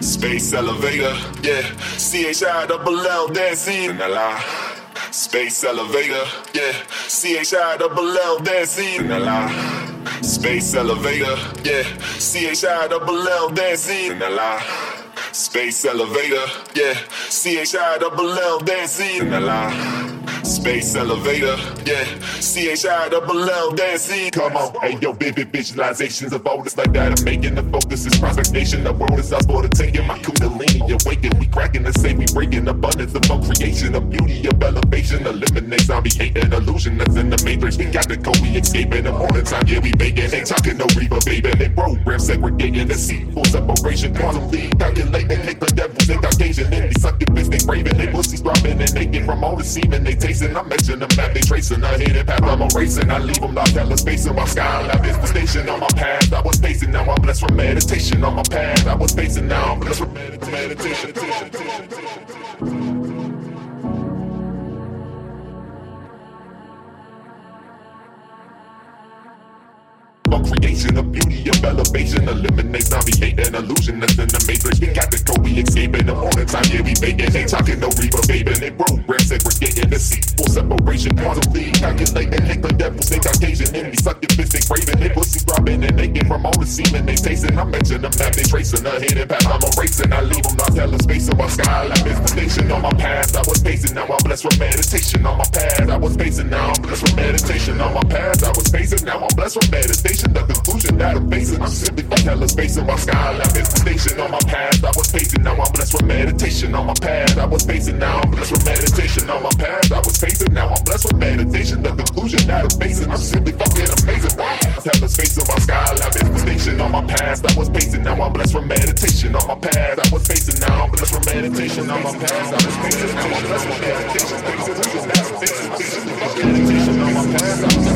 Space elevator, yeah. C H I double L dancing in the lie. Space elevator, yeah. C H I double L dancing in the lie. Space elevator, yeah. C H I double L dancing in the lie. Space elevator, yeah. C H I double L dancing in the lie. Space elevator, yeah. C H I double L dancing. Come on, hey yo, vivid visualizations of all this like that. I'm making the focus is prospectation. The world is us for the taking. My kundalini awaken. We cracking the same, we breaking abundance of all creation, of beauty, of elevation. Eliminate zombie hate and illusion that's in the matrix. We got the code, we escaping. The morning time, yeah, we baking. Ain't talking no reaper, baby. They program segregating the for separation. Quantum lead, calculating. Hate the devils in They raving. They pussies dropping and naked from all the semen they tasting. I'm matching the map, they tracing. I hit it, path, I'm erasing. I leave them space in my sky. Lab is the station on my path. I was pacing, now I'm blessed from meditation on my path. I was pacing, now I'm blessed from meditation. meditation, meditation, meditation. Creation of beauty, of elevation, eliminate hate and illusion that's in the matrix. We got the code, we escaping the morning time, yeah, we baking. Ain't talking no reaper, baby. They program segregating the seat for separation. Quantum lead, calculating, hate the devils, they Caucasian, succubus, they craving, they pussy dropping, and they get from all the semen they tasting. I'm matching the map, they tracing, a hidden path, I'm erasing. I leave them lost, hella space of my sky, like is the station on my path. I was pacing, now I'm blessed from meditation on my path. I was pacing, now I'm blessed from meditation on my path. I was pacing, now I'm blessed from meditation. The conclusion that I'm facing, I'm simply fuck hella space in my sky, like is station on my path. I was pacing, now I'm blessed from meditation on my path. I was pacing, now I'm blessed from meditation on my path. I was pacing, now I'm blessed from meditation. The conclusion that I'm facing, I'm simply fucking amazing. Hella space in my sky, like is on my past. I was pacing, now I'm blessed from meditation on my path. I was pacing, now I'm blessed from meditation on my past. I was pacing, now I'm blessed from meditation. Meditation on my past.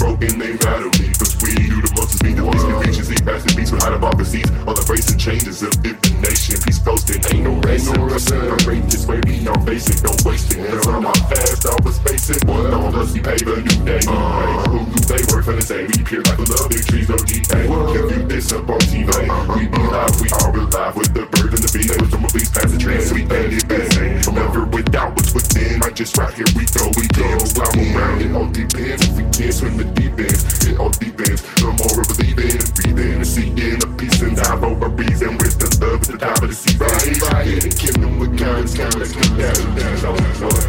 broken, they battle me. Cause we do the most to speed the peace efficiency. Pass the beats with high democracies. All the racing changes of different nation. Peace coasting, ain't no racing. Separate this way, we on basic, don't waste it. On my fast, I was spacing. One on us, we pave a new day. Uh, who do they work for the same? We peer like the love, big trees, no decay. If you this up on TV, we be live, we are alive with the bird and the bee. Wisdom of these past the trends, we bang it, bang. Never without what's within. I just right here, we go, we go. Stop around, it all depends. If swim the deep end, it all depends. The more I believe in and breathe in and see in a peace and dive over reason. Wisdom, love at the top of the sea. Right, right. And killing with kindness, kindness, kindness.